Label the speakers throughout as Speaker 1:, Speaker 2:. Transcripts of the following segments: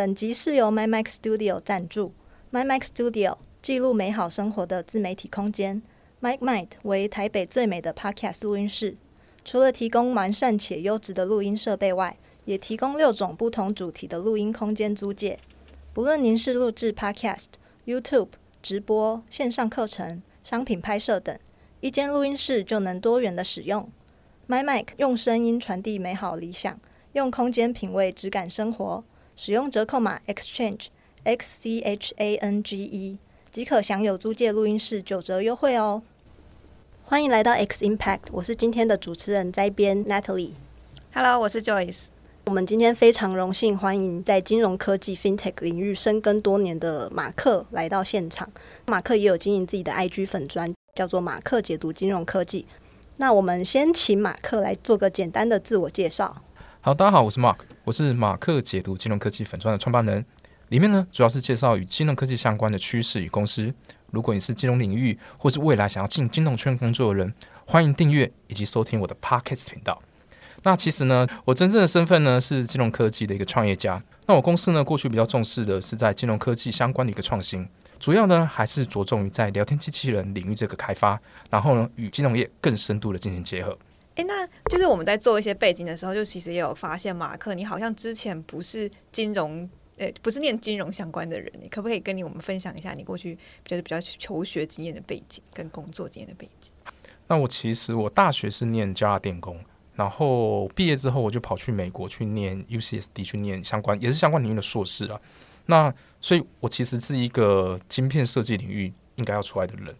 Speaker 1: 本集是由 My Mac Studio 赞助。My Mac Studio 记录美好生活的自媒体空间。MicMind 为台北最美的 Podcast 录音室，除了提供完善且优质的录音设备外，也提供六种不同主题的录音空间租借。不论您是录制 Podcast、YouTube 直播、线上课程、商品拍摄等，一间录音室就能多元的使用。MicMind 用声音传递美好理想，用空间品味质感生活。使用折扣码 Exchange X C H A N G E 即可享有租借录音室九折优惠哦！欢迎来到 X Impact，我是今天的主持人摘编 Natalie。
Speaker 2: Hello，我是 Joyce。
Speaker 1: 我们今天非常荣幸欢迎在金融科技 FinTech 领域深耕多年的马克来到现场。马克也有经营自己的 IG 粉专，叫做马克解读金融科技。那我们先请马克来做个简单的自我介绍。
Speaker 3: 好，大家好，我是 Mark，我是马克解读金融科技粉砖的创办人。里面呢，主要是介绍与金融科技相关的趋势与公司。如果你是金融领域或是未来想要进金融圈工作的人，欢迎订阅以及收听我的 Podcast 频道。那其实呢，我真正的身份呢是金融科技的一个创业家。那我公司呢，过去比较重视的是在金融科技相关的一个创新，主要呢还是着重于在聊天机器人领域这个开发，然后呢与金融业更深度的进行结合。
Speaker 2: 诶，那就是我们在做一些背景的时候，就其实也有发现，马克，你好像之前不是金融，诶，不是念金融相关的人，你可不可以跟你我们分享一下你过去就是比较求学经验的背景跟工作经验的背景？
Speaker 3: 那我其实我大学是念交大电工，然后毕业之后我就跑去美国去念 UCSD 去念相关也是相关领域的硕士啊。那所以，我其实是一个晶片设计领域应该要出来的人，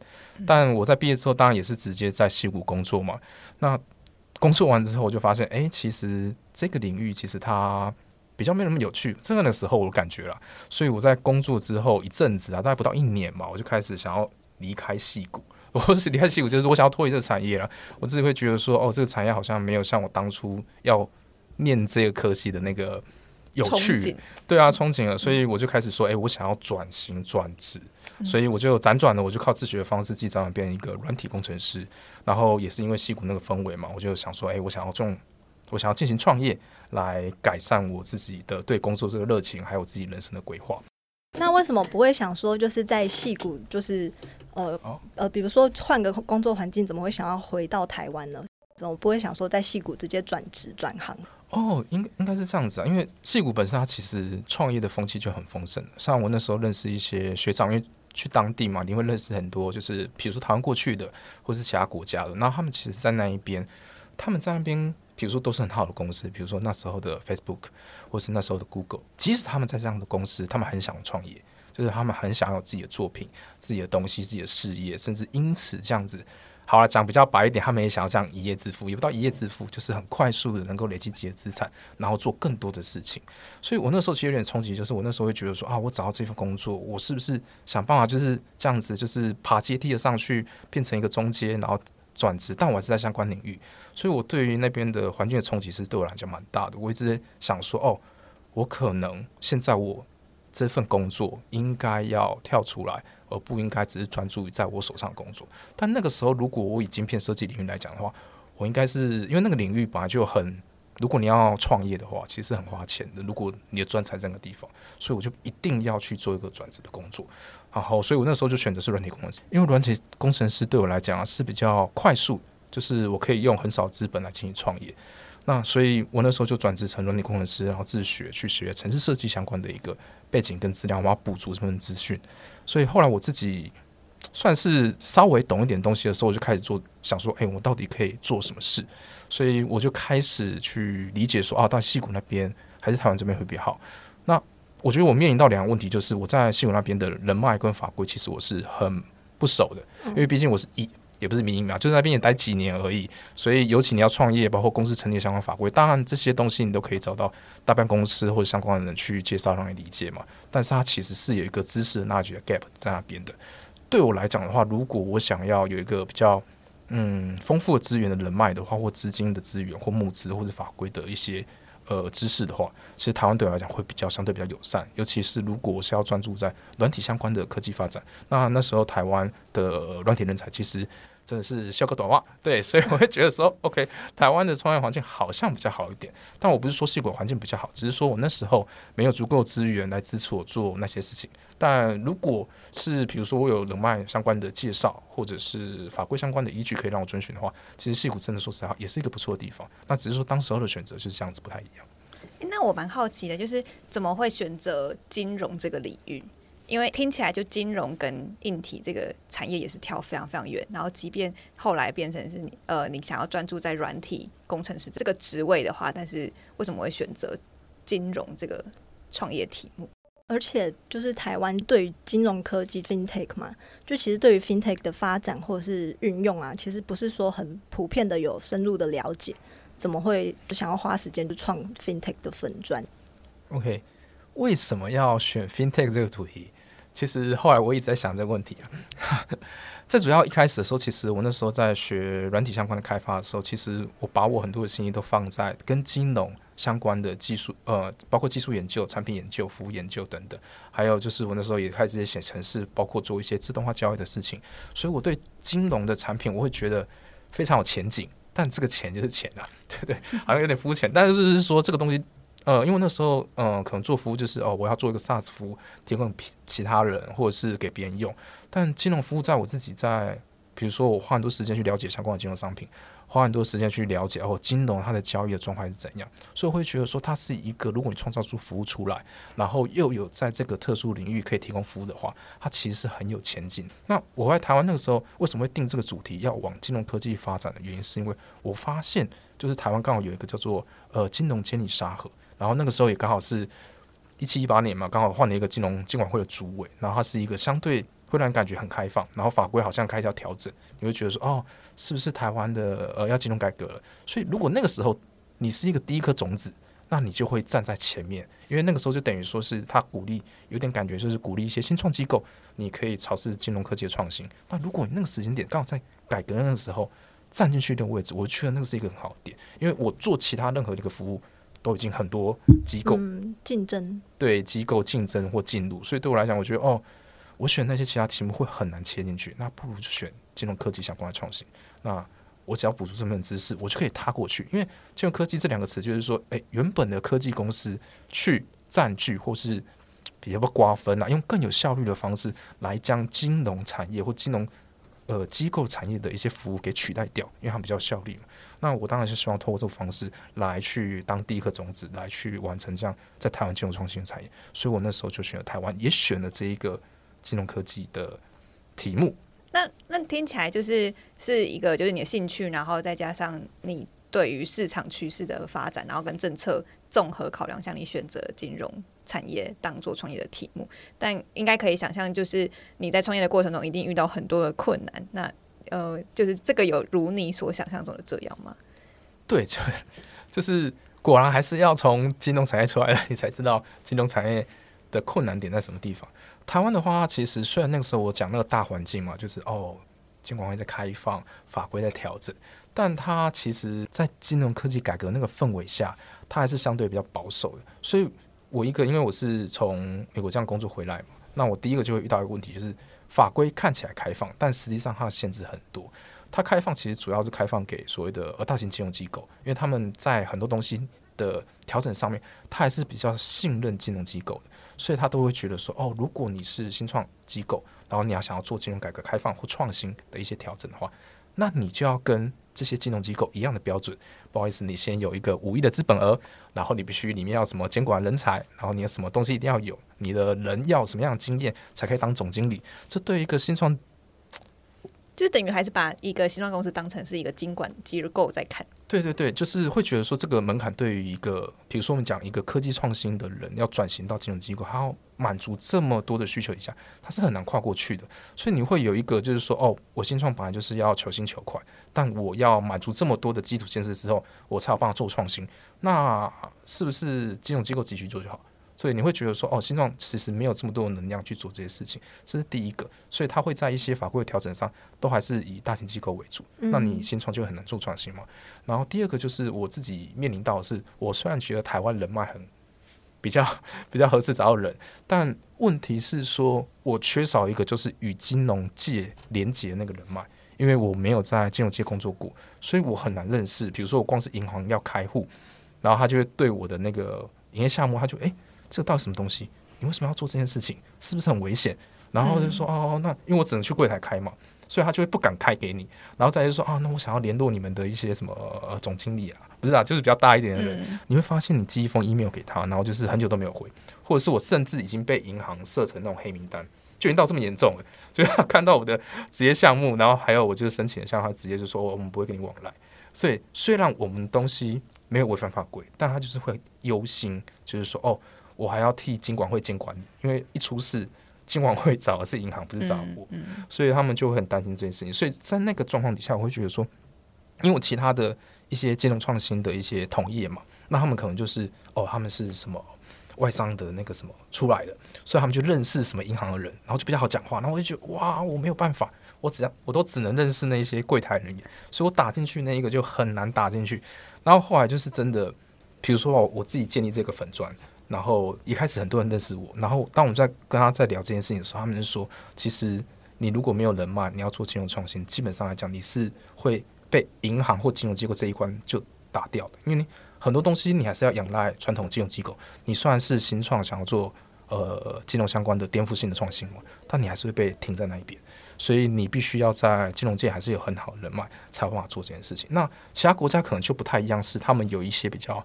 Speaker 3: 但我在毕业之后，当然也是直接在西谷工作嘛。那工作完之后，我就发现，哎，其实这个领域其实它比较没那么有趣。这个的时候，我感觉了，所以我在工作之后一阵子啊，大概不到一年嘛，我就开始想要离开戏骨。我是离开戏骨，就是我想要脱离这个产业了。我自己会觉得说，哦，这个产业好像没有像我当初要念这个科系的那个有趣。对啊，憧憬了，所以我就开始说，哎，我想要转型转职。所以我就辗转了，我就靠自学的方式，自己转变成一个软体工程师。然后也是因为戏骨那个氛围嘛，我就想说，哎，我想要种，我想要进行创业，来改善我自己的对工作这个热情，还有自己人生的规划。
Speaker 1: 那为什么不会想说，就是在戏骨，就是呃呃，比如说换个工作环境，怎么会想要回到台湾呢？怎么不会想说在戏骨直接转职转行？
Speaker 3: 哦，应应该是这样子啊，因为矽谷本身它其实创业的风气就很丰盛。像我那时候认识一些学长，因为去当地嘛，你会认识很多，就是比如说台湾过去的，或是其他国家的。那他们其实，在那一边，他们在那边，比如说都是很好的公司，比如说那时候的 Facebook，或是那时候的 Google。即使他们在这样的公司，他们很想创业，就是他们很想要自己的作品、自己的东西、自己的事业，甚至因此这样子。好了，讲比较白一点，他们也想要这样一夜致富，也不到一夜致富，就是很快速的能够累积自己的资产，然后做更多的事情。所以我那时候其实有点冲击，就是我那时候会觉得说啊，我找到这份工作，我是不是想办法就是这样子，就是爬阶梯的上去，变成一个中阶，然后转职，但我还是在相关领域。所以我对于那边的环境的冲击是对我来讲蛮大的。我一直想说，哦，我可能现在我这份工作应该要跳出来。而不应该只是专注于在我手上的工作。但那个时候，如果我以晶片设计领域来讲的话，我应该是因为那个领域本来就很，如果你要创业的话，其实很花钱的。如果你的专才在那个地方，所以我就一定要去做一个转职的工作。然后，所以我那时候就选择是软体工程师，因为软体工程师对我来讲啊是比较快速，就是我可以用很少资本来进行创业。那所以我那时候就转职成软体工程师，然后自学去学城市设计相关的一个背景跟资料，我要补足这份资讯。所以后来我自己算是稍微懂一点东西的时候，我就开始做，想说，哎，我到底可以做什么事？所以我就开始去理解说，啊，到西谷那边还是台湾这边会比较好。那我觉得我面临到两个问题，就是我在西谷那边的人脉跟法规，其实我是很不熟的，因为毕竟我是一。也不是民营嘛，就在那边也待几年而已。所以，尤其你要创业，包括公司成立相关法规，当然这些东西你都可以找到大办公司或者相关的人去介绍，让你理解嘛。但是它其实是有一个知识的 knowledge gap 在那边的。对我来讲的话，如果我想要有一个比较嗯丰富的资源的人脉的话，或资金的资源，或募资，或者法规的一些。呃，知识的话，其实台湾对我来讲会比较相对比较友善，尤其是如果我是要专注在软体相关的科技发展，那那时候台湾的软体人才其实，真的是笑个短袜，对，所以我会觉得说，OK，台湾的创业环境好像比较好一点，但我不是说戏骨环境比较好，只是说我那时候没有足够资源来支持我做那些事情。但如果是比如说我有人脉相关的介绍，或者是法规相关的依据可以让我遵循的话，其实戏骨真的说实话也是一个不错的地方。那只是说当时候的选择就是这样子不太一样。
Speaker 2: 那我蛮好奇的，就是怎么会选择金融这个领域？因为听起来就金融跟硬体这个产业也是跳非常非常远，然后即便后来变成是你呃你想要专注在软体工程师这个职位的话，但是为什么会选择金融这个创业题目？
Speaker 1: 而且就是台湾对于金融科技 FinTech 嘛，就其实对于 FinTech 的发展或者是运用啊，其实不是说很普遍的有深入的了解，怎么会想要花时间去创 FinTech 的粉砖
Speaker 3: ？OK，为什么要选 FinTech 这个主题？其实后来我一直在想这个问题啊。最主要一开始的时候，其实我那时候在学软体相关的开发的时候，其实我把我很多的心意都放在跟金融相关的技术，呃，包括技术研究、产品研究、服务研究等等。还有就是我那时候也开始写程式，包括做一些自动化交易的事情。所以我对金融的产品，我会觉得非常有前景。但这个钱就是钱啊，对对？好像有点肤浅。但是就是说这个东西。呃，因为那时候，嗯、可能做服务就是哦，我要做一个 SaaS 服务，提供其他人或者是给别人用。但金融服务在我自己在，比如说我花很多时间去了解相关的金融商品，花很多时间去了解哦，金融它的交易的状态是怎样，所以我会觉得说它是一个，如果你创造出服务出来，然后又有在这个特殊领域可以提供服务的话，它其实是很有前景。那我在台湾那个时候为什么会定这个主题要往金融科技发展的原因，是因为我发现就是台湾刚好有一个叫做呃金融千里沙河。然后那个时候也刚好是一七一八年嘛，刚好换了一个金融监管会的主委，然后它是一个相对会让人感觉很开放，然后法规好像开始要调整，你会觉得说哦，是不是台湾的呃要金融改革了？所以如果那个时候你是一个第一颗种子，那你就会站在前面，因为那个时候就等于说是他鼓励，有点感觉就是鼓励一些新创机构，你可以尝试金融科技的创新。那如果你那个时间点刚好在改革那个时候站进去的位置，我觉得那个是一个很好的点，因为我做其他任何一个服务。都已经很多机构
Speaker 1: 竞争，
Speaker 3: 对机构竞争或进入，所以对我来讲，我觉得哦，我选那些其他题目会很难切进去，那不如就选金融科技相关的创新。那我只要补足这门知识，我就可以踏过去。因为金融科技这两个词，就是说，诶，原本的科技公司去占据或是比较不瓜分啊，用更有效率的方式来将金融产业或金融。呃，机构产业的一些服务给取代掉，因为它比较效率嘛。那我当然是希望透过这种方式来去当第一颗种子，来去完成这样在台湾金融创新的产业。所以我那时候就选了台湾，也选了这一个金融科技的题目。
Speaker 2: 那那听起来就是是一个就是你的兴趣，然后再加上你对于市场趋势的发展，然后跟政策综合考量，向你选择金融。产业当做创业的题目，但应该可以想象，就是你在创业的过程中一定遇到很多的困难。那呃，就是这个有如你所想象中的这样吗？
Speaker 3: 对，就就是果然还是要从金融产业出来了，你才知道金融产业的困难点在什么地方。台湾的话，其实虽然那个时候我讲那个大环境嘛，就是哦，监管会在开放，法规在调整，但它其实在金融科技改革那个氛围下，它还是相对比较保守的，所以。我一个，因为我是从美国这样工作回来嘛，那我第一个就会遇到一个问题，就是法规看起来开放，但实际上它的限制很多。它开放其实主要是开放给所谓的呃大型金融机构，因为他们在很多东西的调整上面，他还是比较信任金融机构的，所以他都会觉得说，哦，如果你是新创机构，然后你要想要做金融改革开放或创新的一些调整的话，那你就要跟这些金融机构一样的标准，不好意思，你先有一个五亿的资本额，然后你必须里面要什么监管人才，然后你有什么东西一定要有，你的人要什么样的经验才可以当总经理，这对一个新创。
Speaker 2: 就等于还是把一个新创公司当成是一个经管机构在看。
Speaker 3: 对对对，就是会觉得说这个门槛对于一个，比如说我们讲一个科技创新的人要转型到金融机构，他要满足这么多的需求以下，它是很难跨过去的。所以你会有一个就是说，哦，我新创本来就是要求新求快，但我要满足这么多的基础建设之后，我才有办法做创新。那是不是金融机构继续做就好？所以你会觉得说，哦，新创其实没有这么多的能量去做这些事情，这是第一个。所以它会在一些法规的调整上，都还是以大型机构为主。那你新创就很难做创新嘛。然后第二个就是我自己面临到的是，我虽然觉得台湾人脉很比较 比较合适找到人，但问题是说我缺少一个就是与金融界连接那个人脉。因为我没有在金融界工作过，所以我很难认识。比如说，我光是银行要开户，然后他就会对我的那个营业项目，他就诶，这个到底什么东西？你为什么要做这件事情？是不是很危险？然后就说、嗯、哦，那因为我只能去柜台开嘛，所以他就会不敢开给你。然后再就说啊，那我想要联络你们的一些什么呃总经理啊，不是啊，就是比较大一点的人。嗯、你会发现你寄一封 email 给他，然后就是很久都没有回，或者是我甚至已经被银行设成那种黑名单，就已经到这么严重了。所以他看到我的职业项目，然后还有我就是申请的项目，他直接就说我们不会跟你往来。所以虽然我们东西没有违反法规，但他就是会忧心，就是说哦，我还要替金管会监管，因为一出事。金管会找的是银行，不是找我，嗯嗯、所以他们就会很担心这件事情。所以在那个状况底下，我会觉得说，因为我其他的一些金融创新的一些同业嘛，那他们可能就是哦，他们是什么外商的那个什么出来的，所以他们就认识什么银行的人，然后就比较好讲话。然后我就觉得哇，我没有办法，我只要我都只能认识那些柜台人员，所以我打进去那一个就很难打进去。然后后来就是真的，比如说我自己建立这个粉专。然后一开始很多人认识我，然后当我们在跟他在聊这件事情的时候，他们就说，其实你如果没有人脉，你要做金融创新，基本上来讲你是会被银行或金融机构这一关就打掉的，因为你很多东西你还是要仰赖传统金融机构。你虽然是新创，想要做呃金融相关的颠覆性的创新嘛，但你还是会被停在那一边，所以你必须要在金融界还是有很好的人脉，才有办法做这件事情。那其他国家可能就不太一样，是他们有一些比较。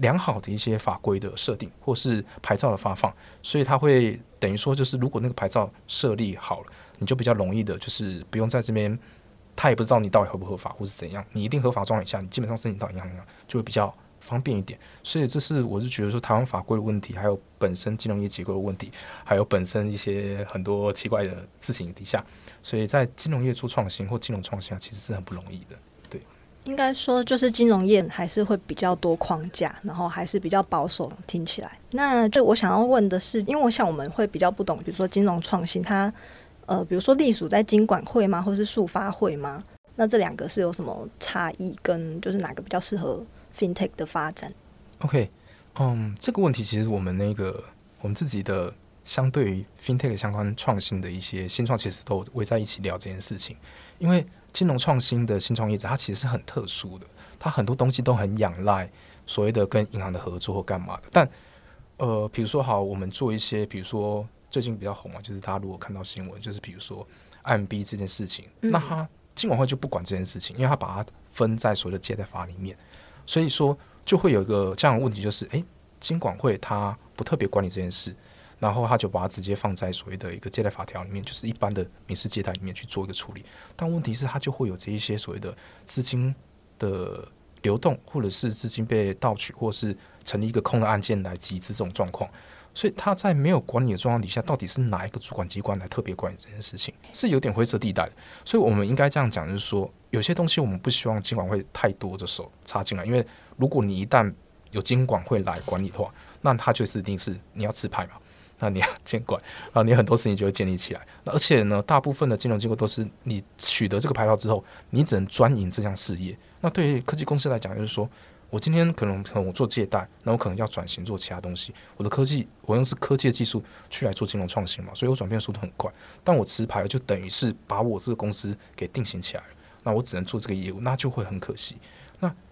Speaker 3: 良好的一些法规的设定，或是牌照的发放，所以它会等于说，就是如果那个牌照设立好了，你就比较容易的，就是不用在这边，他也不知道你到底合不合法或是怎样，你一定合法状态下，你基本上申请到银行就会比较方便一点。所以这是我是觉得说，台湾法规的问题，还有本身金融业结构的问题，还有本身一些很多奇怪的事情底下，所以在金融业做创新或金融创新啊，其实是很不容易的。
Speaker 1: 应该说，就是金融业还是会比较多框架，然后还是比较保守。听起来，那就我想要问的是，因为我想我们会比较不懂，比如说金融创新，它呃，比如说隶属在金管会吗，或是数发会吗？那这两个是有什么差异？跟就是哪个比较适合 FinTech 的发展
Speaker 3: ？OK，嗯，这个问题其实我们那个我们自己的相对于 FinTech 相关创新的一些新创，其实都围在一起聊这件事情，因为。金融创新的新创业者，他其实是很特殊的，他很多东西都很仰赖所谓的跟银行的合作或干嘛的。但呃，比如说好，我们做一些，比如说最近比较红啊，就是大家如果看到新闻，就是比如说 IMB 这件事情，那他金管会就不管这件事情，因为他把它分在所谓的借贷法里面，所以说就会有一个这样的问题，就是诶，金管会他不特别管理这件事。然后他就把它直接放在所谓的一个借贷法条里面，就是一般的民事借贷里面去做一个处理。但问题是，它就会有这一些所谓的资金的流动，或者是资金被盗取，或是成立一个空的案件来集资这种状况。所以他在没有管理的状况底下，到底是哪一个主管机关来特别管理这件事情，是有点灰色地带。所以我们应该这样讲，就是说有些东西我们不希望监管会太多的手插进来，因为如果你一旦有监管会来管理的话，那他就是一定是你要自拍嘛。那你要 监管，然后你很多事情就会建立起来。那而且呢，大部分的金融机构都是你取得这个牌照之后，你只能专营这项事业。那对于科技公司来讲，就是说我今天可能可能我做借贷，那我可能要转型做其他东西。我的科技，我用是科技的技术去来做金融创新嘛，所以我转变速度很快。但我持牌就等于是把我这个公司给定型起来了。那我只能做这个业务，那就会很可惜。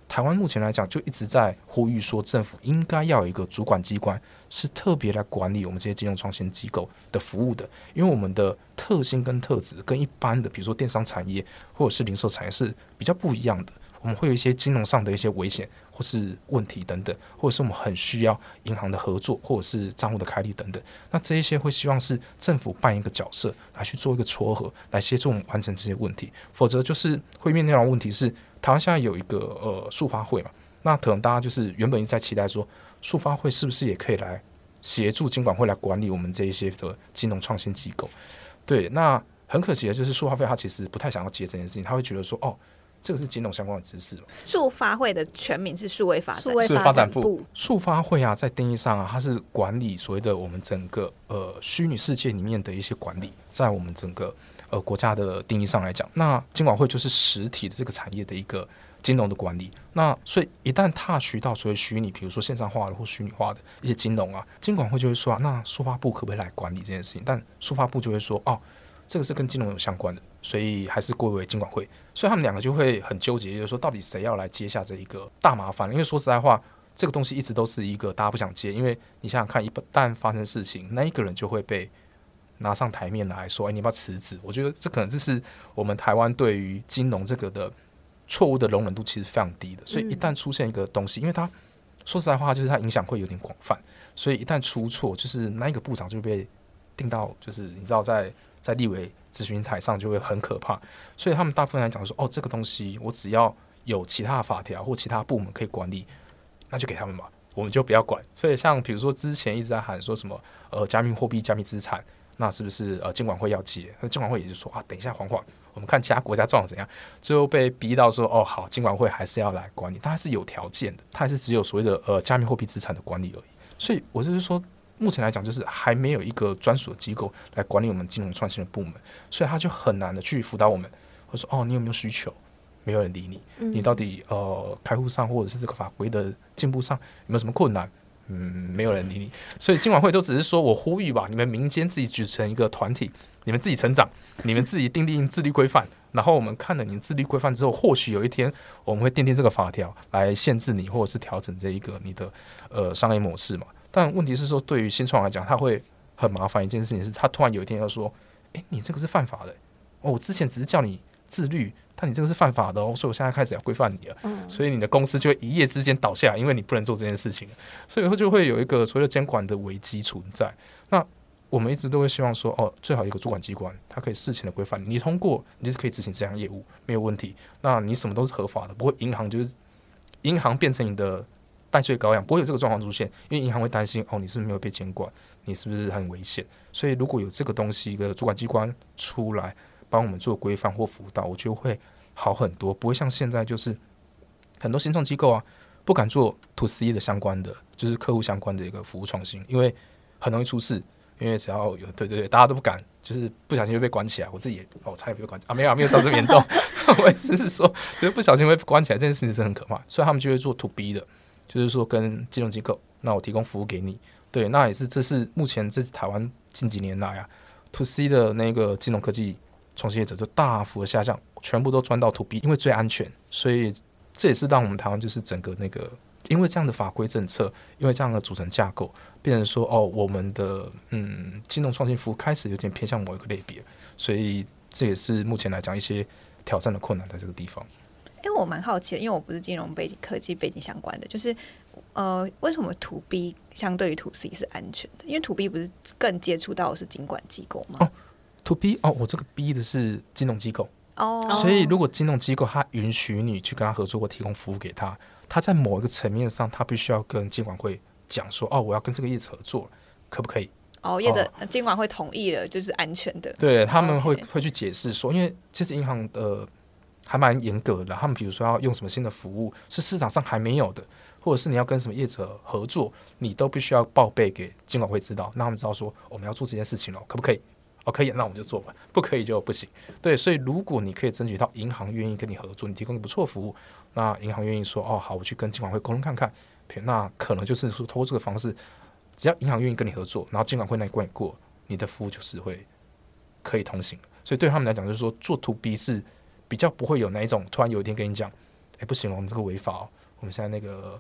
Speaker 3: 台湾目前来讲，就一直在呼吁说，政府应该要有一个主管机关，是特别来管理我们这些金融创新机构的服务的。因为我们的特性跟特质跟一般的，比如说电商产业或者是零售产业是比较不一样的。我们会有一些金融上的一些危险或是问题等等，或者是我们很需要银行的合作，或者是账户的开立等等。那这一些会希望是政府扮演一个角色来去做一个撮合，来协助我们完成这些问题。否则就是会面临到问题是。台湾现在有一个呃速发会嘛，那可能大家就是原本一直在期待说，速发会是不是也可以来协助金管会来管理我们这一些的金融创新机构？对，那很可惜的就是速发会他其实不太想要接这件事情，他会觉得说，哦，这个是金融相关的知识嘛。
Speaker 2: 数发会的全名是数位发展
Speaker 1: 数位发展部。
Speaker 3: 数发会啊，在定义上啊，它是管理所谓的我们整个呃虚拟世界里面的一些管理，在我们整个。呃，国家的定义上来讲，那金管会就是实体的这个产业的一个金融的管理。那所以一旦踏取到所谓虚拟，比如说线上化的或虚拟化的一些金融啊，金管会就会说啊，那数发部可不可以来管理这件事情？但数发部就会说，哦，这个是跟金融有相关的，所以还是归为金管会。所以他们两个就会很纠结，就是说到底谁要来接下这一个大麻烦？因为说实在话，这个东西一直都是一个大家不想接，因为你想想看，一旦发生事情，那一个人就会被拿上台面来说：“哎，你要不要辞职？”我觉得这可能就是我们台湾对于金融这个的错误的容忍度其实非常低的。所以一旦出现一个东西，因为它说实在话，就是它影响会有点广泛。所以一旦出错，就是那一个部长就被定到，就是你知道在，在立委咨询台上就会很可怕。所以他们大部分来讲说，哦，这个东西我只要有其他法条或其他部门可以管理，那就给他们吧，我们就不要管。所以像比如说之前一直在喊说什么，呃，加密货币、加密资产，那是不是呃，监管会要接？那监管会也就说啊，等一下，缓缓，我们看其他国家状况怎样。最后被逼到说，哦，好，监管会还是要来管理，它还是有条件的，它还是只有所谓的呃，加密货币资产的管理而已。所以，我就是说，目前来讲，就是还没有一个专属的机构来管理我们金融创新的部门，所以他就很难的去辅导我们。或者说，哦，你有没有需求？没有人理你。你到底呃，开户上或者是这个法规的进步上有没有什么困难？嗯，没有人理你。所以，金管会都只是说我呼吁吧，你们民间自己组成一个团体，你们自己成长，你们自己订定自律规范，然后我们看了你自律规范之后，或许有一天我们会订定这个法条来限制你，或者是调整这一个你的呃商业模式嘛。但问题是说，对于新创来讲，他会很麻烦一件事情是，他突然有一天要说：“诶，你这个是犯法的哦，我之前只是叫你自律，但你这个是犯法的哦，所以我现在开始要规范你了。嗯，所以你的公司就会一夜之间倒下，因为你不能做这件事情，所以就会有一个所谓的监管的危机存在。那我们一直都会希望说，哦，最好一个主管机关，它可以事前的规范你，你通过，你就可以执行这项业务，没有问题。那你什么都是合法的，不会银行就是银行变成你的。代罪羔羊，不会有这个状况出现，因为银行会担心哦，你是不是没有被监管，你是不是很危险？所以如果有这个东西，一个主管机关出来帮我们做规范或辅导，我觉得会好很多，不会像现在就是很多新创机构啊不敢做 to C 的相关的，就是客户相关的一个服务创新，因为很容易出事，因为只要有对对对，大家都不敢，就是不小心就被关起来。我自己也哦，差点被关啊，没有没有到这么严重，我意思是说，就是不小心会关起来，这件事情是很可怕，所以他们就会做 to B 的。就是说，跟金融机构，那我提供服务给你，对，那也是这是目前这是台湾近几年来啊，to C 的那个金融科技创新业者就大幅的下降，全部都转到 to B，因为最安全，所以这也是让我们台湾就是整个那个，因为这样的法规政策，因为这样的组成架构，变成说哦，我们的嗯金融创新服务开始有点偏向某一个类别，所以这也是目前来讲一些挑战的困难在这个地方。
Speaker 2: 因为我蛮好奇的，因为我不是金融背景、科技背景相关的，就是呃，为什么 To B 相对于 To C 是安全的？因为 To B 不是更接触到的是监管机构吗？
Speaker 3: 哦，To B 哦，我这个 B 的是金融机构
Speaker 2: 哦，
Speaker 3: 所以如果金融机构它允许你去跟他合作或提供服务给他，他在某一个层面上，他必须要跟监管会讲说，哦，我要跟这个业者合作，可不可以？
Speaker 2: 哦，业者监管会同意了，就是安全的。
Speaker 3: 对，他们会会去解释说，因为其实银行的。还蛮严格的，他们比如说要用什么新的服务是市场上还没有的，或者是你要跟什么业者合作，你都必须要报备给监管会知道，让他们知道说我们要做这件事情了，可不可以？哦，可以，那我们就做吧，不可以就不行。对，所以如果你可以争取到银行愿意跟你合作，你提供不错服务，那银行愿意说哦好，我去跟金管会沟通看看，那可能就是说通过这个方式，只要银行愿意跟你合作，然后金管会那一关过，你的服务就是会可以通行。所以对他们来讲，就是说做 to B 是。比较不会有那一种突然有一天跟你讲，哎，不行了，我们这个违法哦，我们现在那个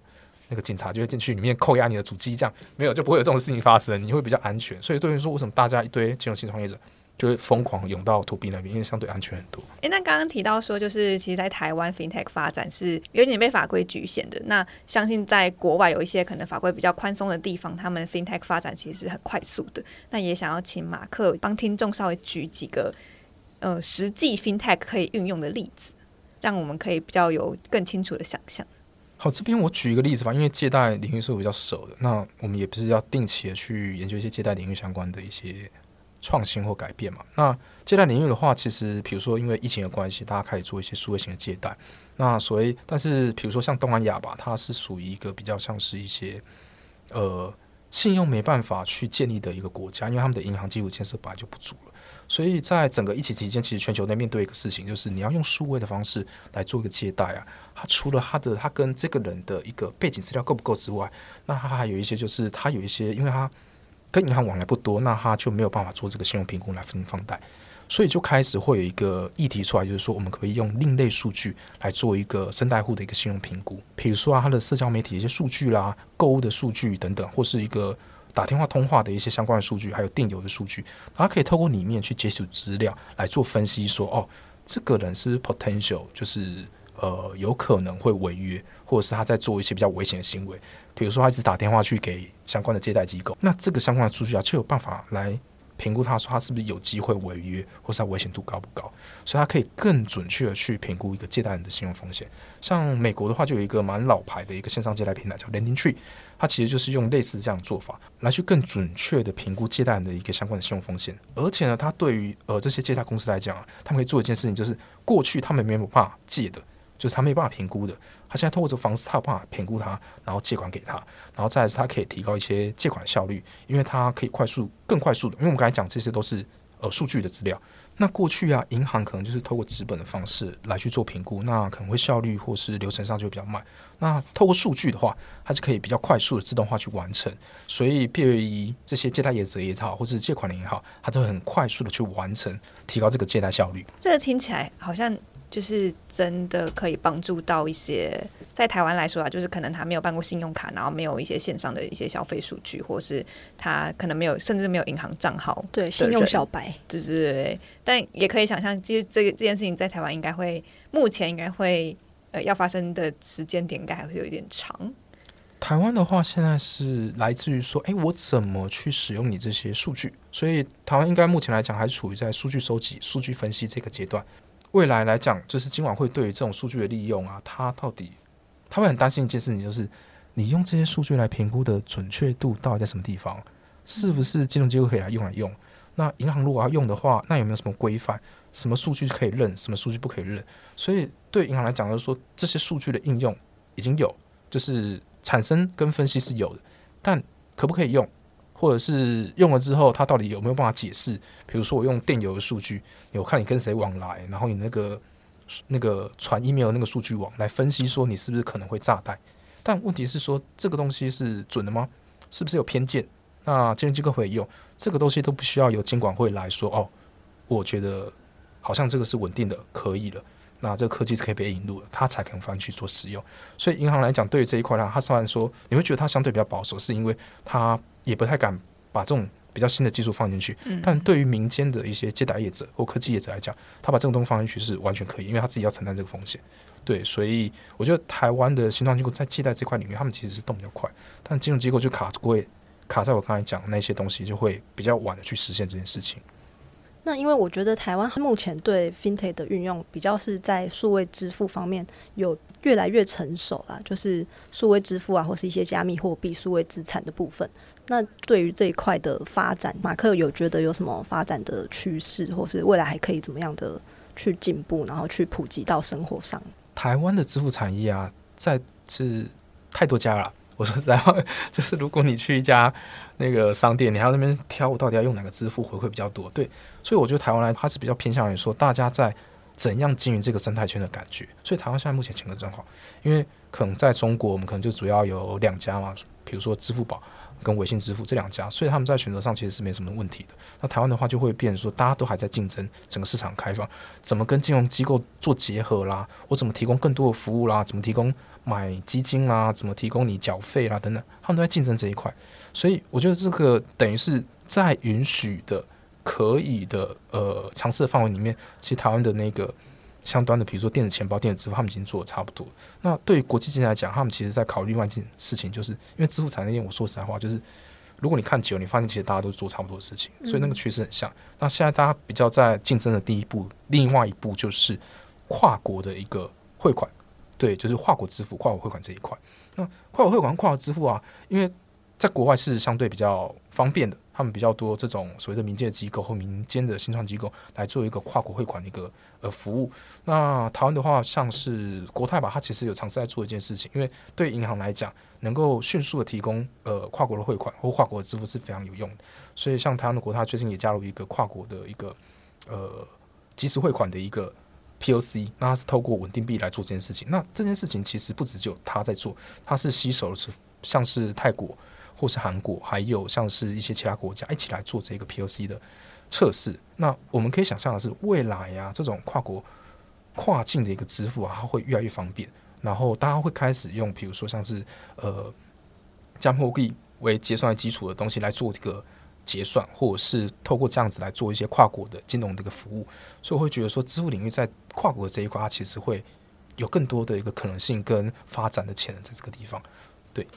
Speaker 3: 那个警察就会进去里面扣押你的主机，这样没有就不会有这种事情发生，你会比较安全。所以对于说，为什么大家一堆金融新创业者就会疯狂涌到 To B 那边，因为相对安全很多。
Speaker 2: 诶，那刚刚提到说，就是其实，在台湾 FinTech 发展是有点被法规局限的。那相信在国外有一些可能法规比较宽松的地方，他们 FinTech 发展其实是很快速的。那也想要请马克帮听众稍微举几个。呃，实际 FinTech 可以运用的例子，让我们可以比较有更清楚的想象。
Speaker 3: 好，这边我举一个例子吧，因为借贷领域是我比较熟的，那我们也不是要定期的去研究一些借贷领域相关的一些创新或改变嘛。那借贷领域的话，其实比如说因为疫情的关系，大家开始做一些数位型的借贷。那所以，但是比如说像东南亚吧，它是属于一个比较像是一些呃信用没办法去建立的一个国家，因为他们的银行基础建设本来就不足。所以在整个疫情期间，其实全球在面对一个事情，就是你要用数位的方式来做一个借贷啊。它除了它的它跟这个人的一个背景资料够不够之外，那它还有一些就是它有一些，因为它跟银行往来不多，那它就没有办法做这个信用评估来分放贷。所以就开始会有一个议题出来，就是说我们可以用另类数据来做一个生态户的一个信用评估，比如说啊，他的社交媒体一些数据啦、购物的数据等等，或是一个打电话通话的一些相关的数据，还有电邮的数据，他可以透过里面去接取资料来做分析说，哦，这个人是是 potential，就是呃有可能会违约，或者是他在做一些比较危险的行为，比如说他一直打电话去给相关的借贷机构，那这个相关的数据啊就有办法来。评估他说他是不是有机会违约，或是他危险度高不高，所以他可以更准确的去评估一个借贷人的信用风险。像美国的话，就有一个蛮老牌的一个线上借贷平台叫 Lending Tree，它其实就是用类似这样的做法来去更准确的评估借贷人的一个相关的信用风险。而且呢，它对于呃这些借贷公司来讲啊，他们可以做一件事情，就是过去他们没有办法借的，就是他没有办法评估的。他现在通过这个方式，他有办法评估他，然后借款给他，然后再是他可以提高一些借款效率，因为他可以快速、更快速的。因为我们刚才讲这些都是呃数据的资料。那过去啊，银行可能就是透过资本的方式来去做评估，那可能会效率或是流程上就比较慢。那透过数据的话，它是可以比较快速的自动化去完成。所以，对于这些借贷业者也好，或者是借款人也好，它都很快速的去完成，提高这个借贷效率。
Speaker 2: 这个听起来好像。就是真的可以帮助到一些在台湾来说啊，就是可能他没有办过信用卡，然后没有一些线上的一些消费数据，或是他可能没有，甚至没有银行账号，
Speaker 1: 对，信用小白，
Speaker 2: 对对对。但也可以想象，其实这个这件事情在台湾应该会，目前应该会呃要发生的时间点应该还会有一点长。
Speaker 3: 台湾的话，现在是来自于说，哎，我怎么去使用你这些数据？所以台湾应该目前来讲还处于在数据收集、数据分析这个阶段。未来来讲，就是今晚会对于这种数据的利用啊，他到底他会很担心一件事情，就是你用这些数据来评估的准确度到底在什么地方？是不是金融机构可以来用来用？那银行如果要用的话，那有没有什么规范？什么数据可以认？什么数据不可以认？所以对银行来讲，就是说这些数据的应用已经有，就是产生跟分析是有的，但可不可以用？或者是用了之后，他到底有没有办法解释？比如说，我用电邮的数据，我看你跟谁往来，然后你那个那个传 email 那个数据网来分析，说你是不是可能会炸弹？但问题是说，这个东西是准的吗？是不是有偏见？那金融机构可以用这个东西都不需要由监管会来说哦，我觉得好像这个是稳定的，可以了。那这个科技是可以被引入的，它才可能放去做使用。所以银行来讲，对于这一块呢，它虽然说你会觉得它相对比较保守，是因为它。也不太敢把这种比较新的技术放进去，但对于民间的一些借贷业者或科技业者来讲，他把这种东西放进去是完全可以，因为他自己要承担这个风险。对，所以我觉得台湾的新创机构在借贷这块领域，他们其实是动比较快，但金融机构就卡过卡在我刚才讲的那些东西，就会比较晚的去实现这件事情。
Speaker 1: 那因为我觉得台湾目前对 FinTech 的运用比较是在数位支付方面有越来越成熟啦，就是数位支付啊，或是一些加密货币、数位资产的部分。那对于这一块的发展，马克有觉得有什么发展的趋势，或是未来还可以怎么样的去进步，然后去普及到生活上？
Speaker 3: 台湾的支付产业啊，在是太多家了。我说实在话，就是如果你去一家那个商店，你还要那边挑，我到底要用哪个支付回馈比较多？对，所以我觉得台湾来它是比较偏向于说，大家在怎样经营这个生态圈的感觉。所以台湾现在目前情况状况，因为可能在中国，我们可能就主要有两家嘛，比如说支付宝。跟微信支付这两家，所以他们在选择上其实是没什么问题的。那台湾的话就会变成说，大家都还在竞争，整个市场开放，怎么跟金融机构做结合啦？我怎么提供更多的服务啦？怎么提供买基金啦？怎么提供你缴费啦？等等，他们都在竞争这一块。所以我觉得这个等于是在允许的、可以的呃尝试的范围里面，其实台湾的那个。相端的，比如说电子钱包、电子支付，他们已经做的差不多。那对于国际间来讲，他们其实在考虑另外一件事情，就是因为支付产业链，我说实在话，就是如果你看久了，你发现其实大家都做差不多的事情，所以那个趋势很像。那现在大家比较在竞争的第一步，另外一步就是跨国的一个汇款，对，就是跨国支付、跨国汇款这一块。那跨国汇款、跨国支付啊，因为在国外是相对比较方便的。他们比较多这种所谓的民间机构或民间的新创机构来做一个跨国汇款的一个呃服务。那台湾的话，像是国泰吧，它其实有尝试在做一件事情，因为对银行来讲，能够迅速的提供呃跨国的汇款或跨国的支付是非常有用的。所以像台湾的国泰最近也加入一个跨国的一个呃即时汇款的一个 POC，那它是透过稳定币来做这件事情。那这件事情其实不只只有它在做，它是吸收的是像是泰国。或是韩国，还有像是一些其他国家一起来做这个 POC 的测试。那我们可以想象的是，未来呀、啊，这种跨国跨境的一个支付啊，它会越来越方便。然后大家会开始用，比如说像是呃，加密货币为结算基础的东西来做这个结算，或者是透过这样子来做一些跨国的金融的一个服务。所以我会觉得说，支付领域在跨国这一块，它其实会有更多的一个可能性跟发展的潜能在这个地方。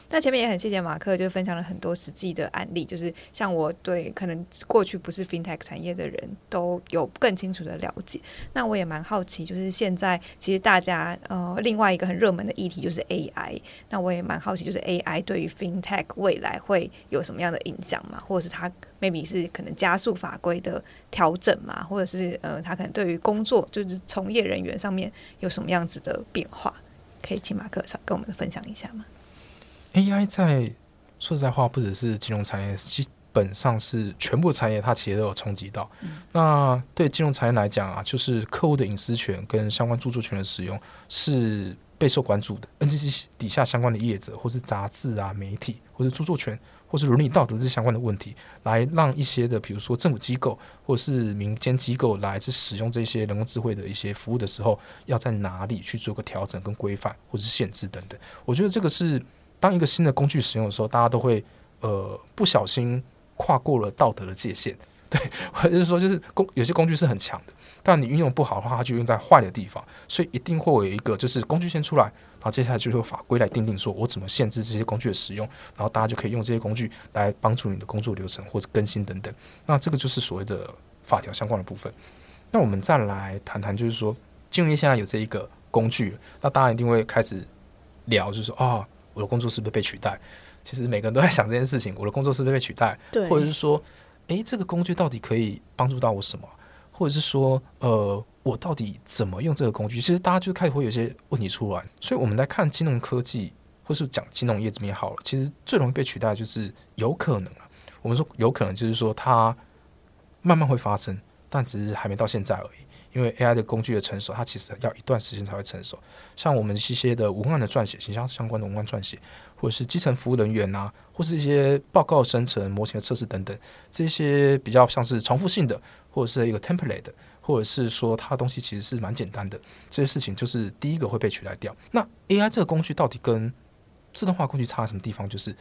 Speaker 2: 那前面也很谢谢马克，就分享了很多实际的案例，就是像我对可能过去不是 FinTech 产业的人都有更清楚的了解。那我也蛮好奇，就是现在其实大家呃另外一个很热门的议题就是 AI，那我也蛮好奇，就是 AI 对于 FinTech 未来会有什么样的影响吗？或者是它 maybe 是可能加速法规的调整嘛？或者是呃它可能对于工作就是从业人员上面有什么样子的变化？可以请马克跟我们分享一下吗
Speaker 3: ？AI 在说实在话，不只是金融产业，基本上是全部产业，它其实都有冲击到。嗯、那对金融产业来讲啊，就是客户的隐私权跟相关著作权的使用是备受关注的。NCC 底下相关的业者，或是杂志啊、媒体，或是著作权，或是伦理道德这相关的问题，来让一些的，比如说政府机构或是民间机构来去使用这些人工智慧的一些服务的时候，要在哪里去做个调整跟规范，或是限制等等。我觉得这个是。当一个新的工具使用的时候，大家都会呃不小心跨过了道德的界限，对，或者是说就是工有些工具是很强的，但你运用不好的话，它就用在坏的地方，所以一定会有一个就是工具先出来，然后接下来就是法规来定定说我怎么限制这些工具的使用，然后大家就可以用这些工具来帮助你的工作流程或者更新等等。那这个就是所谓的法条相关的部分。那我们再来谈谈，就是说金融业现在有这一个工具，那大家一定会开始聊，就是说啊。哦我的工作是不是被取代？其实每个人都在想这件事情：我的工作是不是被取代？
Speaker 1: 对，
Speaker 3: 或者是说，诶，这个工具到底可以帮助到我什么？或者是说，呃，我到底怎么用这个工具？其实大家就开始会有些问题出来。所以我们来看金融科技，或是讲金融业这边好了。其实最容易被取代就是有可能啊。我们说有可能，就是说它慢慢会发生，但只是还没到现在而已。因为 AI 的工具的成熟，它其实要一段时间才会成熟。像我们一些的文案的撰写、形象相关的文案撰写，或者是基层服务人员啊，或是一些报告生成、模型的测试等等，这些比较像是重复性的，或者是一个 template，的或者是说它东西其实是蛮简单的，这些事情就是第一个会被取代掉。那 AI 这个工具到底跟自动化工具差什么地方？就是。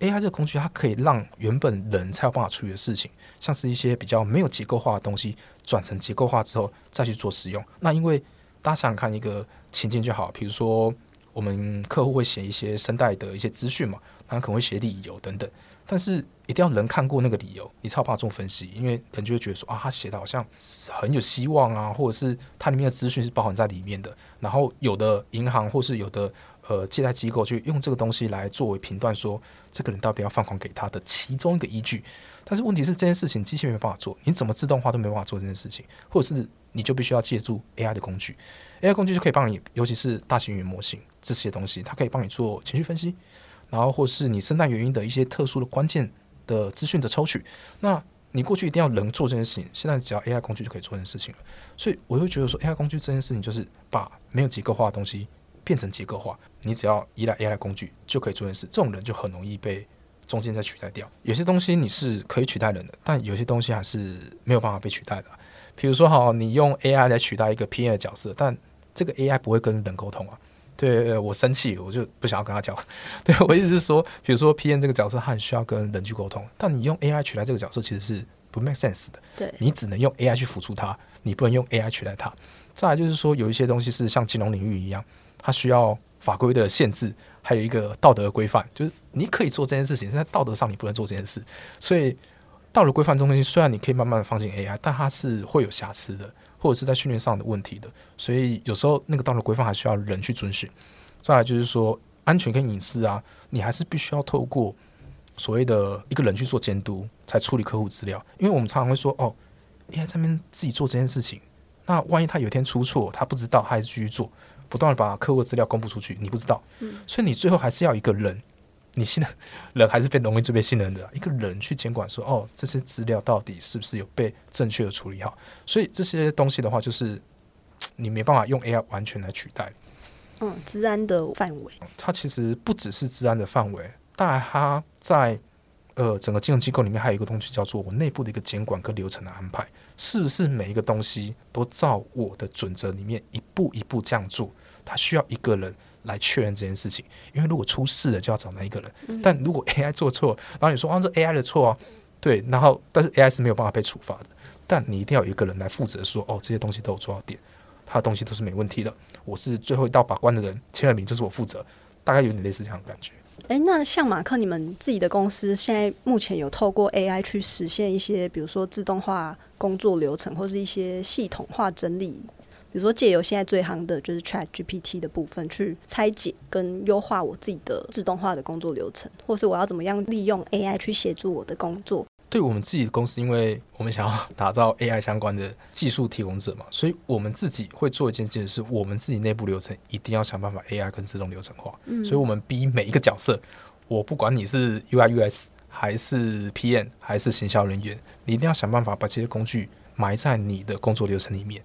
Speaker 3: AI 这个工具，它可以让原本人才有办法处理的事情，像是一些比较没有结构化的东西，转成结构化之后再去做使用。那因为大家想想看一个情境就好，比如说我们客户会写一些声带的一些资讯嘛，那可能会写理由等等，但是一定要人看过那个理由，你才有办法做分析，因为人就会觉得说啊，他写的好像很有希望啊，或者是它里面的资讯是包含在里面的。然后有的银行或是有的。呃，借贷机构就用这个东西来作为评断，说这个人到底要放款给他的其中一个依据。但是问题是，这件事情机器没办法做，你怎么自动化都没办法做这件事情，或者是你就必须要借助 AI 的工具，AI 工具就可以帮你，尤其是大型语言模型这些东西，它可以帮你做情绪分析，然后或是你生态原因的一些特殊的关键的资讯的抽取。那你过去一定要能做这件事情，现在只要 AI 工具就可以做这件事情了。所以我会觉得说，AI 工具这件事情就是把没有结构化的东西。变成结构化，你只要依赖 AI 工具就可以做件事。这种人就很容易被中间再取代掉。有些东西你是可以取代人的，但有些东西还是没有办法被取代的。比如说，好，你用 AI 来取代一个 PM 的角色，但这个 AI 不会跟人沟通啊。对，我生气，我就不想要跟他讲。对，我意思是说，比如说 PM 这个角色，他很需要跟人去沟通，但你用 AI 取代这个角色，其实是不 make sense 的。
Speaker 1: 对，
Speaker 3: 你只能用 AI 去辅助他，你不能用 AI 取代他。再来就是说，有一些东西是像金融领域一样。它需要法规的限制，还有一个道德规范，就是你可以做这件事情，但在道德上你不能做这件事。所以道德规范中心虽然你可以慢慢的放进 AI，但它是会有瑕疵的，或者是在训练上的问题的。所以有时候那个道德规范还需要人去遵循。再来就是说安全跟隐私啊，你还是必须要透过所谓的一个人去做监督，才处理客户资料。因为我们常常会说，哦，AI 这边自己做这件事情，那万一他有一天出错，他不知道，他还是继续做。不断的把客户的资料公布出去，你不知道，所以你最后还是要一个人，你信任 人还是被容易最被信任的一个人去监管说，说哦，这些资料到底是不是有被正确的处理好？所以这些东西的话，就是你没办法用 AI 完全来取代。
Speaker 1: 嗯，治安的范围，
Speaker 3: 它其实不只是治安的范围，当然它在呃整个金融机构里面还有一个东西叫做我内部的一个监管跟流程的安排，是不是每一个东西都照我的准则里面一步一步这样做？他需要一个人来确认这件事情，因为如果出事了就要找那一个人。嗯、但如果 AI 做错，然后你说啊这 AI 的错啊，对，然后但是 AI 是没有办法被处罚的，但你一定要有一个人来负责说哦这些东西都有做到点，他的东西都是没问题的，我是最后一道把关的人，签了名就是我负责，大概有点类似这样的感觉。
Speaker 1: 诶，那像马克你们自己的公司现在目前有透过 AI 去实现一些，比如说自动化工作流程或是一些系统化整理。比如说，借由现在最行的就是 Chat GPT 的部分去拆解跟优化我自己的自动化的工作流程，或是我要怎么样利用 AI 去协助我的工作。
Speaker 3: 对我们自己的公司，因为我们想要打造 AI 相关的技术提供者嘛，所以我们自己会做一件事，是我们自己内部流程一定要想办法 AI 跟自动流程化。嗯，所以我们逼每一个角色，我不管你是 UI US 还是 PM 还是行销人员，你一定要想办法把这些工具埋在你的工作流程里面。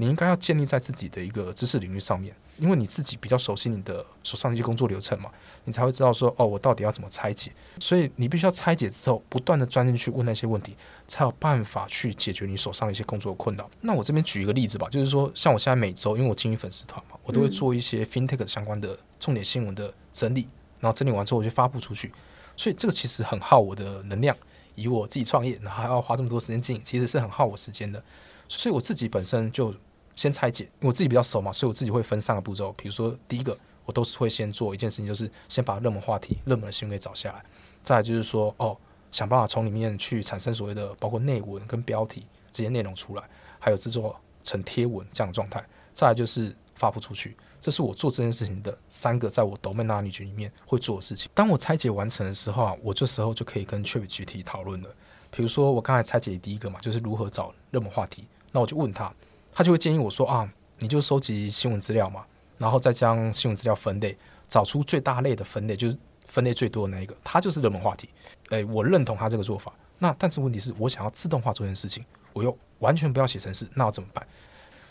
Speaker 3: 你应该要建立在自己的一个知识领域上面，因为你自己比较熟悉你的手上的一些工作流程嘛，你才会知道说哦，我到底要怎么拆解。所以你必须要拆解之后，不断的钻进去问那些问题，才有办法去解决你手上的一些工作困扰。那我这边举一个例子吧，就是说像我现在每周，因为我经营粉丝团嘛，我都会做一些 FinTech 相关的重点新闻的整理，然后整理完之后我就发布出去。所以这个其实很耗我的能量，以我自己创业，然后还要花这么多时间经营，其实是很耗我时间的。所以我自己本身就。先拆解，我自己比较熟嘛，所以我自己会分三个步骤。比如说，第一个，我都是会先做一件事情，就是先把热门话题、热门的新闻给找下来。再来就是说，哦，想办法从里面去产生所谓的包括内文跟标题这些内容出来，还有制作成贴文这样的状态。再来就是发布出去，这是我做这件事情的三个在我 domain knowledge 里面会做的事情。当我拆解完成的时候啊，我这时候就可以跟 ChatGPT 讨论了。比如说，我刚才拆解第一个嘛，就是如何找热门话题，那我就问他。他就会建议我说啊，你就收集新闻资料嘛，然后再将新闻资料分类，找出最大类的分类，就是分类最多的那一个，它就是热门话题。诶，我认同他这个做法。那但是问题是我想要自动化做这件事情，我又完全不要写程式，那我怎么办？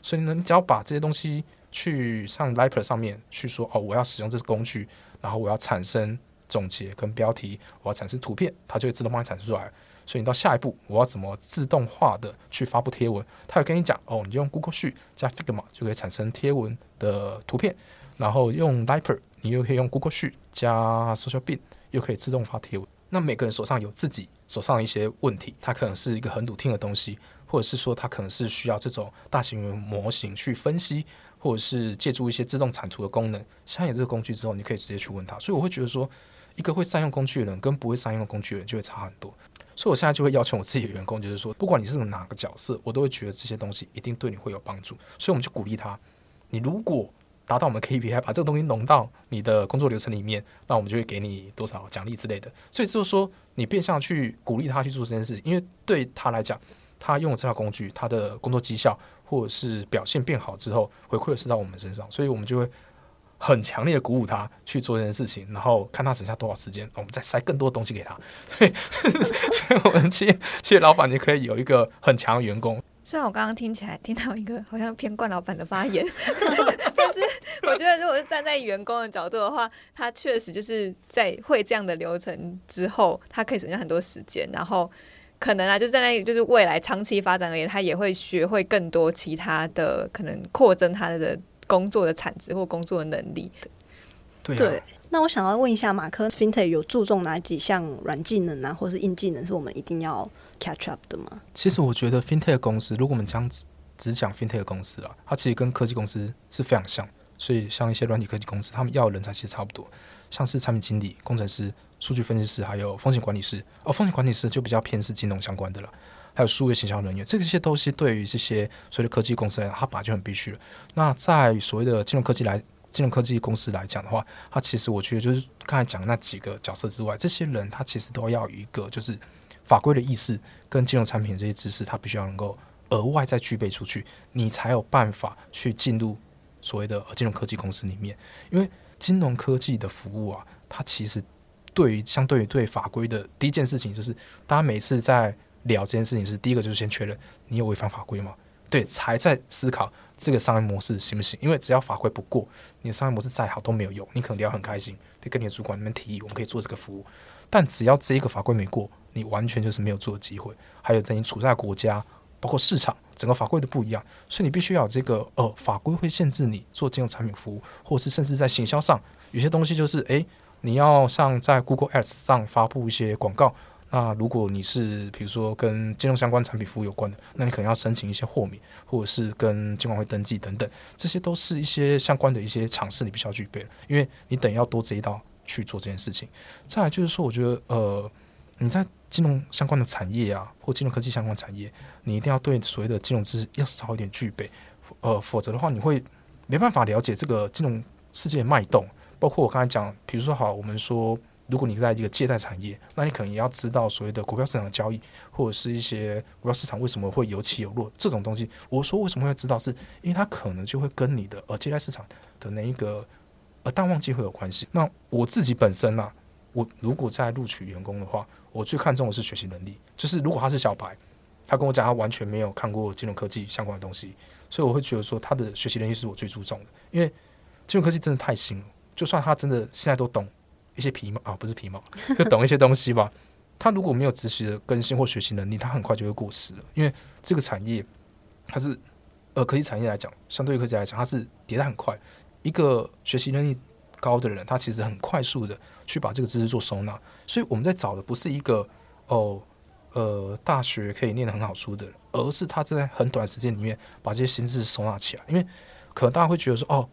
Speaker 3: 所以呢，你只要把这些东西去上 Liper 上面去说哦，我要使用这个工具，然后我要产生总结跟标题，我要产生图片，它就会自动帮你产生出来。所以你到下一步，我要怎么自动化的去发布贴文？他会跟你讲哦，你就用 Google 序加 Figma 就可以产生贴文的图片，然后用 Liper 你又可以用 Google 续加 Social Bin，又可以自动发贴文。那每个人手上有自己手上的一些问题，它可能是一个很笃定的东西，或者是说它可能是需要这种大型模型去分析，或者是借助一些自动产图的功能。下有这个工具之后，你可以直接去问他。所以我会觉得说，一个会善用工具的人跟不会善用工具的人就会差很多。所以，我现在就会要求我自己的员工，就是说，不管你是哪个角色，我都会觉得这些东西一定对你会有帮助。所以，我们就鼓励他：你如果达到我们 KPI，把这个东西融到你的工作流程里面，那我们就会给你多少奖励之类的。所以，就是说，你变相去鼓励他去做这件事情，因为对他来讲，他用了这套工具，他的工作绩效或者是表现变好之后，回馈是到我们身上，所以我们就会。很强烈的鼓舞他去做这件事情，然后看他省下多少时间，我们再塞更多东西给他。所以，所以我们企业企业老板，你可以有一个很强的员工。
Speaker 2: 虽然我刚刚听起来听到一个好像偏惯老板的发言，但是我觉得如果是站在员工的角度的话，他确实就是在会这样的流程之后，他可以省下很多时间，然后可能啊，就站在就是未来长期发展而言，他也会学会更多其他的可能扩增他的。工作的产值或工作的能力，
Speaker 3: 对，
Speaker 1: 对。那我想要问一下，马克 FinTech 有注重哪几项软技能啊，或是硬技能，是我们一定要 catch up 的吗？
Speaker 3: 其实我觉得 FinTech 公司，如果我们将只讲 FinTech 公司啊，它其实跟科技公司是非常像。所以像一些软体科技公司，他们要的人才其实差不多，像是产品经理、工程师、数据分析师，还有风险管理师。哦，风险管理师就比较偏是金融相关的了。还有数位行销人员，这些东西对于这些所谓的科技公司来讲，它本来就很必须了。那在所谓的金融科技来金融科技公司来讲的话，它其实我觉得就是刚才讲那几个角色之外，这些人他其实都要有一个就是法规的意识跟金融产品这些知识，他必须要能够额外再具备出去，你才有办法去进入所谓的金融科技公司里面。因为金融科技的服务啊，它其实对于相对于对法规的第一件事情，就是大家每次在聊这件事情是第一个，就是先确认你有违反法规吗？对，才在思考这个商业模式行不行？因为只要法规不过，你的商业模式再好都没有用。你可能要很开心，得跟你的主管那边提议，我们可以做这个服务。但只要这一个法规没过，你完全就是没有做的机会。还有在你处在国家，包括市场，整个法规都不一样，所以你必须要有这个呃法规会限制你做金融产品服务，或是甚至在行销上有些东西就是诶，你要像在 Google Ads 上发布一些广告。那如果你是比如说跟金融相关产品服务有关的，那你可能要申请一些豁免，或者是跟金管会登记等等，这些都是一些相关的一些常识，你必须要具备，因为你等要多这一道去做这件事情。再来就是说，我觉得呃，你在金融相关的产业啊，或金融科技相关产业，你一定要对所谓的金融知识要少一点具备，呃，否则的话你会没办法了解这个金融世界的脉动，包括我刚才讲，比如说好，我们说。如果你在一个借贷产业，那你可能也要知道所谓的股票市场的交易，或者是一些股票市场为什么会有起有落这种东西。我说为什么会知道，是因为它可能就会跟你的呃借贷市场的那一个呃淡旺季会有关系。那我自己本身呢、我如果在录取员工的话，我最看重的是学习能力。就是如果他是小白，他跟我讲他完全没有看过金融科技相关的东西，所以我会觉得说他的学习能力是我最注重的。因为金融科技真的太新了，就算他真的现在都懂。一些皮毛啊，不是皮毛，就懂一些东西吧。他如果没有及时的更新或学习能力，他很快就会过时了。因为这个产业，它是呃科技产业来讲，相对于科技来讲，它是迭代很快。一个学习能力高的人，他其实很快速的去把这个知识做收纳。所以我们在找的不是一个哦呃大学可以念得很好书的人，而是他在很短时间里面把这些新知识收纳起来。因为可能大家会觉得说哦。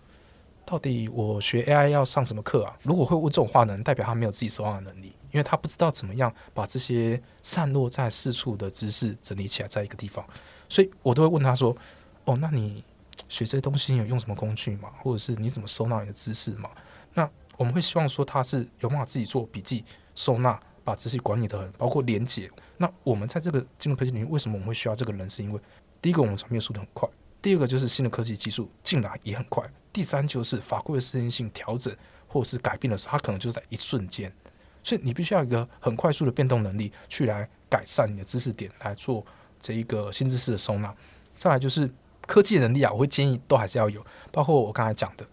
Speaker 3: 到底我学 AI 要上什么课啊？如果会问这种话，能代表他没有自己收纳的能力，因为他不知道怎么样把这些散落在四处的知识整理起来在一个地方。所以我都会问他说：“哦，那你学这些东西有用什么工具吗？或者是你怎么收纳你的知识吗？”那我们会希望说他是有办法自己做笔记、收纳、把知识管理得很，包括连结。那我们在这个金融科技领域，为什么我们会需要这个人？是因为第一个，我们转变速度很快。第二个就是新的科技技术进来也很快，第三就是法规的适应性调整或是改变的时候，它可能就在一瞬间，所以你必须要一个很快速的变动能力，去来改善你的知识点，来做这一个新知识的收纳。再来就是科技能力啊，我会建议都还是要有，包括我刚才讲的，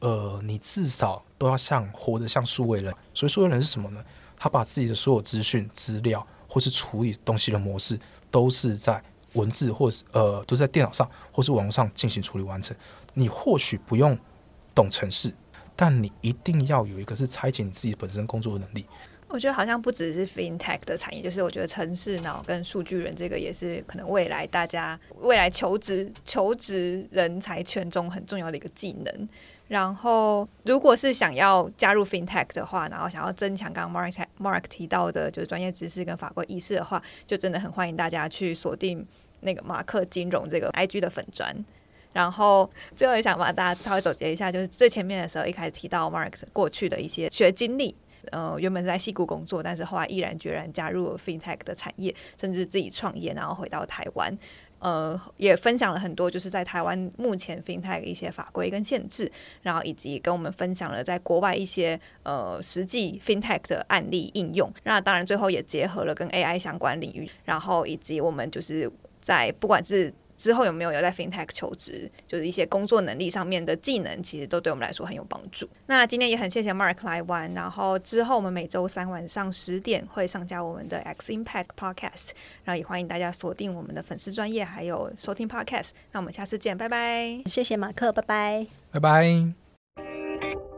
Speaker 3: 呃，你至少都要像活得像数位人。所以数位人是什么呢？他把自己的所有资讯、资料或是处理东西的模式，都是在。文字或是呃都在电脑上或是网络上进行处理完成。你或许不用懂程式，但你一定要有一个是拆解你自己本身工作的能力。
Speaker 2: 我觉得好像不只是 FinTech 的产业，就是我觉得程式脑跟数据人这个也是可能未来大家未来求职求职人才圈中很重要的一个技能。然后，如果是想要加入 FinTech 的话，然后想要增强刚刚 Mark Mark 提到的，就是专业知识跟法规意识的话，就真的很欢迎大家去锁定那个马克金融这个 IG 的粉砖。然后，最后也想把大家稍微总结一下，就是最前面的时候一开始提到 Mark 过去的一些学经历，呃，原本是在矽谷工作，但是后来毅然决然加入了 FinTech 的产业，甚至自己创业，然后回到台湾。呃，也分享了很多，就是在台湾目前 FinTech 的一些法规跟限制，然后以及跟我们分享了在国外一些呃实际 FinTech 的案例应用。那当然最后也结合了跟 AI 相关领域，然后以及我们就是在不管是。之后有没有有在 FinTech 求职，就是一些工作能力上面的技能，其实都对我们来说很有帮助。那今天也很谢谢 Mark 来玩，然后之后我们每周三晚上十点会上架我们的 X Impact Podcast，然后也欢迎大家锁定我们的粉丝专业，还有收听 Podcast。那我们下次见，拜拜。
Speaker 1: 谢谢马克，拜拜，
Speaker 3: 拜拜。